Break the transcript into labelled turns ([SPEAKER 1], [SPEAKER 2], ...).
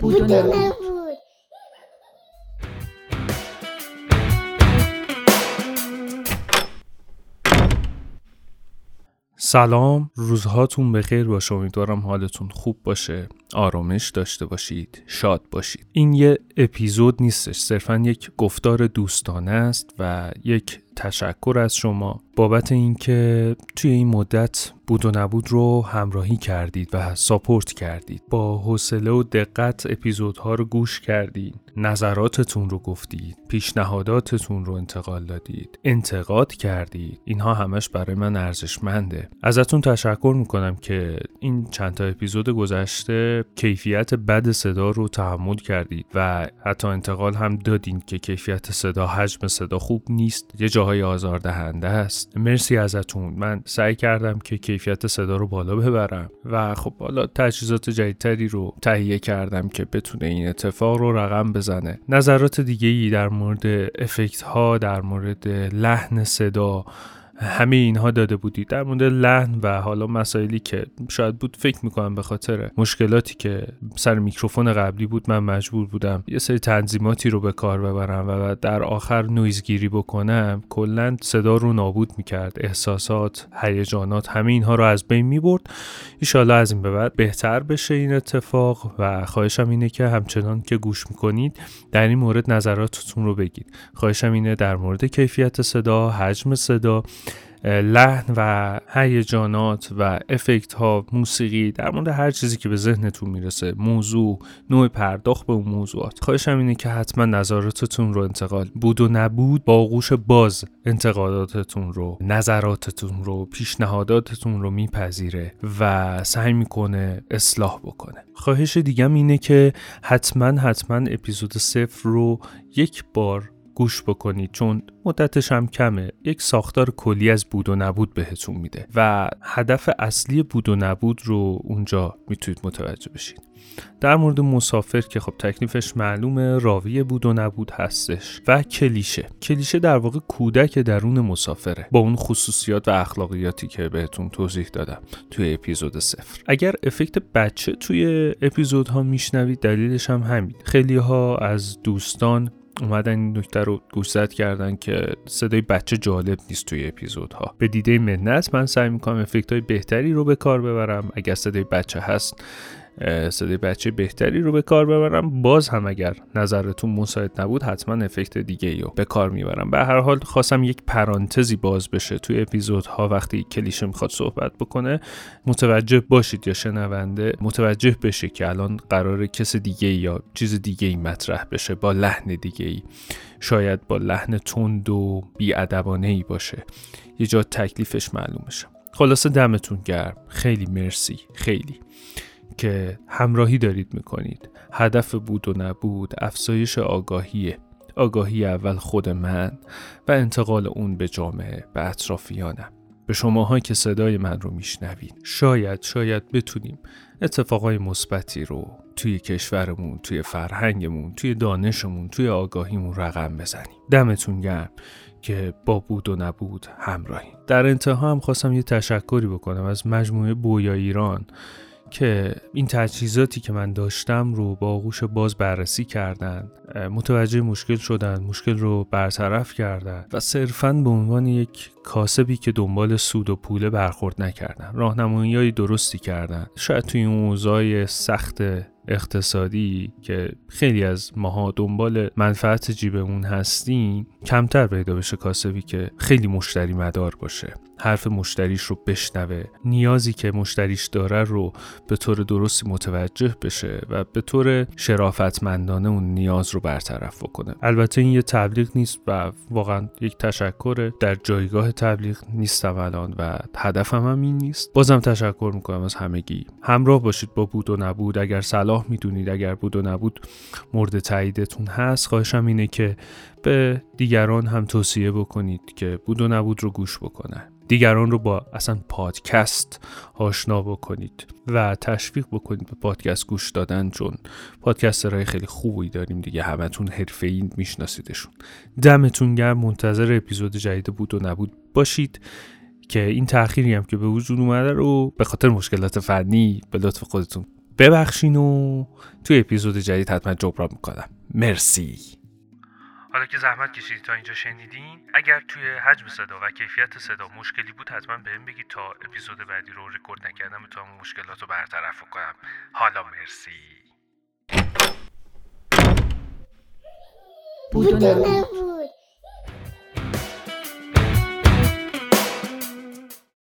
[SPEAKER 1] بود. و نبود
[SPEAKER 2] سلام روزهاتون بخیر باشه امیدوارم حالتون خوب باشه. آرامش داشته باشید شاد باشید. این یه اپیزود نیستش صرفا یک گفتار دوستانه است و یک تشکر از شما. بابت اینکه توی این مدت بود و نبود رو همراهی کردید و ساپورت کردید. با حوصله و دقت اپیزودها رو گوش کردید نظراتتون رو گفتید پیشنهاداتتون رو انتقال دادید انتقاد کردید. اینها همش برای من ارزشمنده. ازتون تشکر می‌کنم که این چند تا اپیزود گذشته کیفیت بد صدا رو تحمل کردید و حتی انتقال هم دادین که کیفیت صدا حجم صدا خوب نیست یه جاهای آزاردهنده است. مرسی ازتون. من سعی کردم که کیفیت صدا رو بالا ببرم و خب حالا تجهیزات جدیدتری رو تهیه کردم که بتونه این اتفاق رو رقم بزنه. نظرات دیگه ای در مورد افکت ها در مورد لحن صدا همه اینها داده بودید در مورد لحن و حالا مسائلی که شاید بود فکر می‌کنم به خاطر مشکلاتی که سر میکروفون قبلی بود من مجبور بودم یه سری تنظیماتی رو به کار ببرم و در آخر نویزگیری بکنم. کلا صدا رو نابود می‌کرد. احساسات هیجانات همه اینها رو از بین می‌برد. ایشالا از این به بعد بهتر بشه این اتفاق و خواهشم اینه که همچنان که گوش می‌کنید در این مورد نظراتتون رو بگید. خواهشم اینه در مورد کیفیت صدا حجم صدا لحن و هیجانات و افکت ها موسیقی در مورد هر چیزی که به ذهنتون می‌رسه موضوع نوع پرداخت به اون موضوعات. خواهشم اینه که حتما نظراتتون رو انتقال بود و نبود با آغوش باز انتقاداتتون رو نظراتتون رو پیشنهاداتتون رو میپذیره و سعی می‌کنه اصلاح بکنه. خواهش دیگم اینه که حتما حتما اپیزود صفر رو یک بار گوش بکنید چون مدتش هم کمه. یک ساختار کلی از بود و نبود بهتون میده و هدف اصلی بود و نبود رو اونجا می‌تونید متوجه بشید در مورد مسافر که خب تکلیفش معلومه راوی بود و نبود هستش و کلیشه. کلیشه در واقع کودک درون مسافره. با اون خصوصیات و اخلاقیاتی که بهتون توضیح دادم توی اپیزود صفر. اگر افکت بچه توی اپیزودها میشنوید دلیلش هم همین. خیلی ها از دوستان اومدن این نکته رو گوشزد کردن که صدای بچه جالب نیست توی اپیزودها. به دیده منت من سعی می‌کنم افکت های بهتری رو به کار ببرم. اگر صدای بچه هست صدای بچه بهتری رو به کار ببرم. باز هم اگر نظرتون مساعد نبود حتما افکت دیگه رو به کار می‌برم. به هر حال خواستم یک پرانتزی باز بشه. توی اپیزودها وقتی کلیشه می‌خواد صحبت بکنه متوجه باشید یا شنونده متوجه بشه که الان قرار کس دیگه یا چیز دیگه ای مطرح بشه با لحن دیگه ای شاید با لحن تند و بیادبانه ای باشه. یه جا تکلیفش معلوم بشه خلاصه دمتون گرم. خیلی مرسی. خیلی. که همراهی دارید می‌کنید. هدف بود و نبود افزایش آگاهیه آگاهی اول خود من و انتقال اون به جامعه به اطرافیانم. به شماها که صدای من رو میشنوید. شاید شاید بتونیم اتفاقای مثبتی رو توی کشورمون توی فرهنگمون توی دانشمون توی آگاهیمون رقم بزنیم. دمتون گرم که با بود و نبود همراهی در انتها هم خواستم یه تشکری بکنم از مجموعه بویا ایران که این تجهیزاتی که من داشتم رو با آغوش باز بررسی کردن. متوجه مشکل شدن مشکل رو برطرف کردن و صرفا به عنوان یک کاسبی که دنبال سود و پوله برخورد نکردن. راهنمایی درستی کردن. شاید توی اون اوضاع سخت اقتصادی که خیلی از ماها دنبال منفعت جیبمون هستیم کمتر پیدا بشه کاسبی که خیلی مشتری مدار باشه. حرف مشتریش رو بشنوه. نیازی که مشتریش داره رو به طور درستی متوجه بشه و به طور شرافتمندانه اون نیاز رو برطرف بکنه. البته این یه تبلیغ نیست و واقعا یک تشکر در جایگاه تبلیغ نیستم الان و هدفم هم این نیست. بازم تشکر می‌کنم از همگی. همراه باشید با بود و نبود. اگر صلاح می‌دونید اگر بود و نبود مورد تاییدتون هست. خواهشم اینه که به دیگران هم توصیه بکنید که بود و نبود رو گوش بکنن. دیگران رو با اصلا پادکست آشنا بکنید و تشویق بکنید به پادکست گوش دادن چون پادکست رای خیلی خوبی داریم دیگه همتون این میشناسیدشون. دمتون گرم منتظر اپیزود جدید بود و نبود باشید که این تأخیری هم که به وجود اومده رو به خاطر مشکلات فنی به لطف خودتون ببخشین و توی اپیزود جدید حتما جبران می‌کنم. مرسی. حالا که زحمت کشیدید تا اینجا شنیدین اگر توی حجم صدا و کیفیت صدا مشکلی بود حتما بهم بگید تا اپیزود بعدی رو رکورد نکردم می‌تونم مشکلات رو برطرف کنم. حالا مرسی.
[SPEAKER 1] بودو